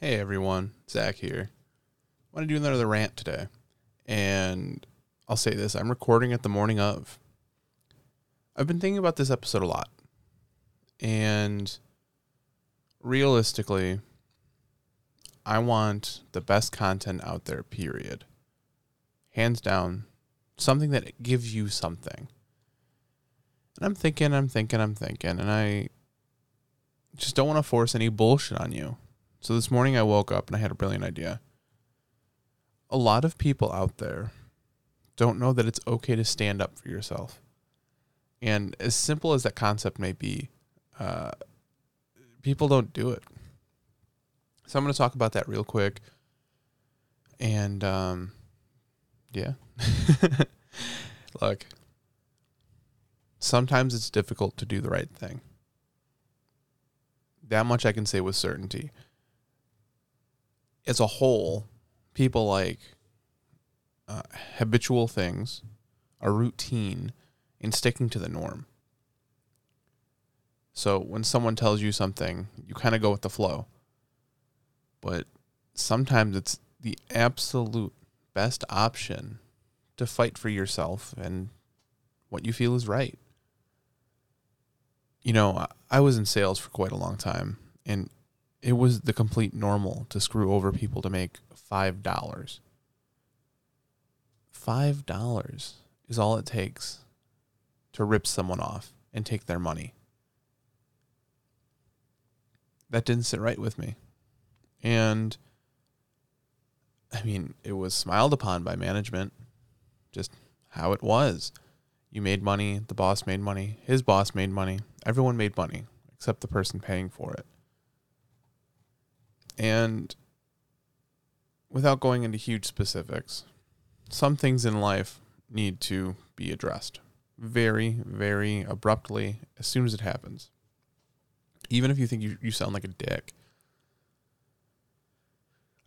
Hey everyone, Zack here. I want to do another rant today. And I'll say this I'm recording at the morning of. I've been thinking about this episode a lot. And realistically, I want the best content out there, period. Hands down, something that gives you something. And I'm thinking, I'm thinking, I'm thinking, and I just don't want to force any bullshit on you. So this morning I woke up and I had a brilliant idea. A lot of people out there don't know that it's okay to stand up for yourself. And as simple as that concept may be, uh, people don't do it. So I'm going to talk about that real quick. And um, yeah. Look, sometimes it's difficult to do the right thing. That much I can say with certainty. As a whole, people like uh, habitual things, a routine, and sticking to the norm. So when someone tells you something, you kind of go with the flow. But sometimes it's the absolute best option to fight for yourself and what you feel is right. You know, I was in sales for quite a long time, and it was the complete normal to screw over people to make $5. $5 is all it takes to rip someone off and take their money. That didn't sit right with me. And I mean, it was smiled upon by management, just how it was. You made money, the boss made money, his boss made money, everyone made money except the person paying for it. And without going into huge specifics, some things in life need to be addressed very, very abruptly as soon as it happens. Even if you think you, you sound like a dick.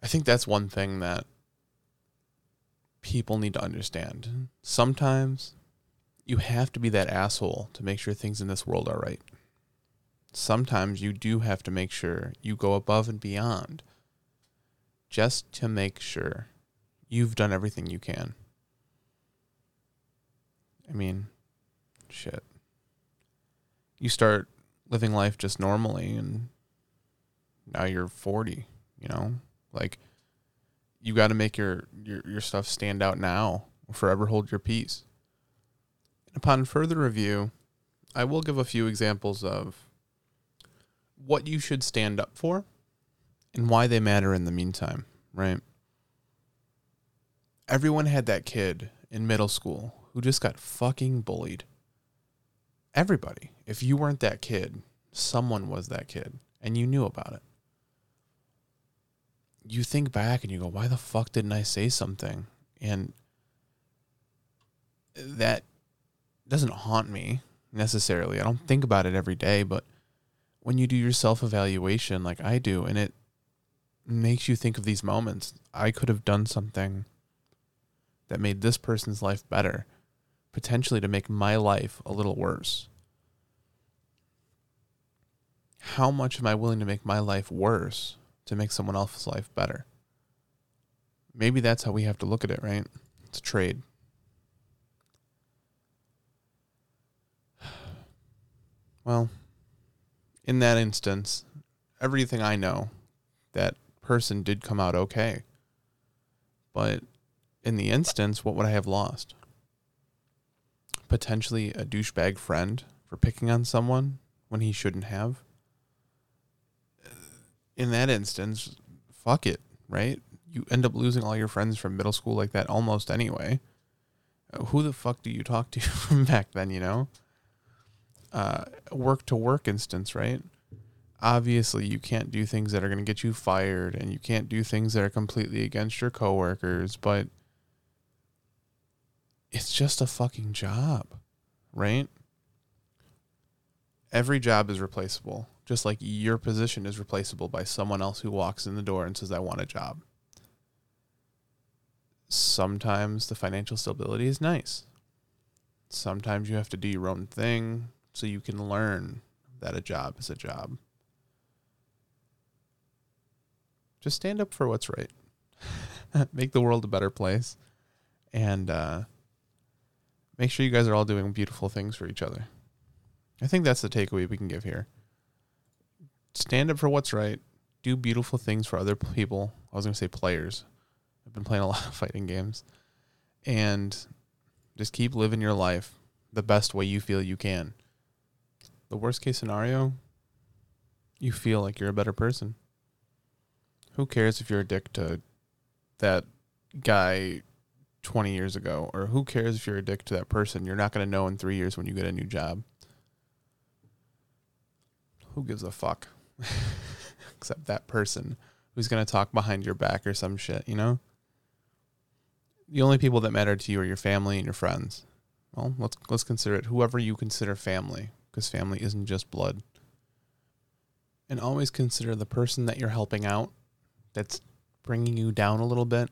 I think that's one thing that people need to understand. Sometimes you have to be that asshole to make sure things in this world are right. Sometimes you do have to make sure you go above and beyond just to make sure you've done everything you can. I mean, shit. You start living life just normally and now you're 40, you know? Like you got to make your, your your stuff stand out now or forever hold your peace. And upon further review, I will give a few examples of what you should stand up for and why they matter in the meantime, right? Everyone had that kid in middle school who just got fucking bullied. Everybody. If you weren't that kid, someone was that kid and you knew about it. You think back and you go, why the fuck didn't I say something? And that doesn't haunt me necessarily. I don't think about it every day, but when you do your self evaluation like I do, and it makes you think of these moments, I could have done something that made this person's life better, potentially to make my life a little worse. How much am I willing to make my life worse to make someone else's life better? Maybe that's how we have to look at it, right? It's a trade. Well, in that instance, everything I know, that person did come out okay. But in the instance, what would I have lost? Potentially a douchebag friend for picking on someone when he shouldn't have. In that instance, fuck it, right? You end up losing all your friends from middle school like that almost anyway. Uh, who the fuck do you talk to from back then, you know? Uh, work to work instance, right? Obviously, you can't do things that are going to get you fired and you can't do things that are completely against your coworkers, but it's just a fucking job, right? Every job is replaceable, just like your position is replaceable by someone else who walks in the door and says, I want a job. Sometimes the financial stability is nice. Sometimes you have to do your own thing so you can learn that a job is a job. just stand up for what's right. Make the world a better place. And uh, make sure you guys are all doing beautiful things for each other. I think that's the takeaway we can give here. Stand up for what's right. Do beautiful things for other people. I was going to say players. I've been playing a lot of fighting games. And just keep living your life the best way you feel you can. The worst case scenario, you feel like you're a better person. Who cares if you're a dick to that guy 20 years ago? Or who cares if you're a dick to that person? You're not going to know in three years when you get a new job. Who gives a fuck? Except that person who's going to talk behind your back or some shit, you know? The only people that matter to you are your family and your friends. Well, let's let's consider it whoever you consider family, because family isn't just blood. And always consider the person that you're helping out that's bringing you down a little bit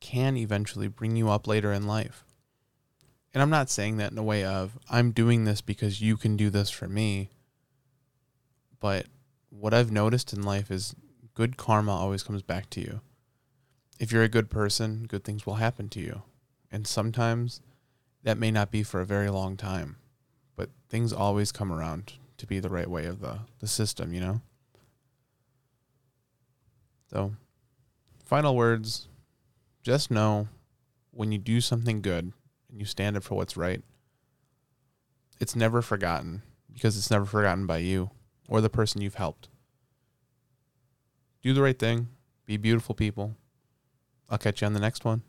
can eventually bring you up later in life. And I'm not saying that in a way of I'm doing this because you can do this for me. But what I've noticed in life is good karma always comes back to you. If you're a good person, good things will happen to you. And sometimes that may not be for a very long time, but things always come around to be the right way of the, the system, you know? So, final words just know when you do something good and you stand up for what's right, it's never forgotten because it's never forgotten by you or the person you've helped. Do the right thing, be beautiful people. I'll catch you on the next one.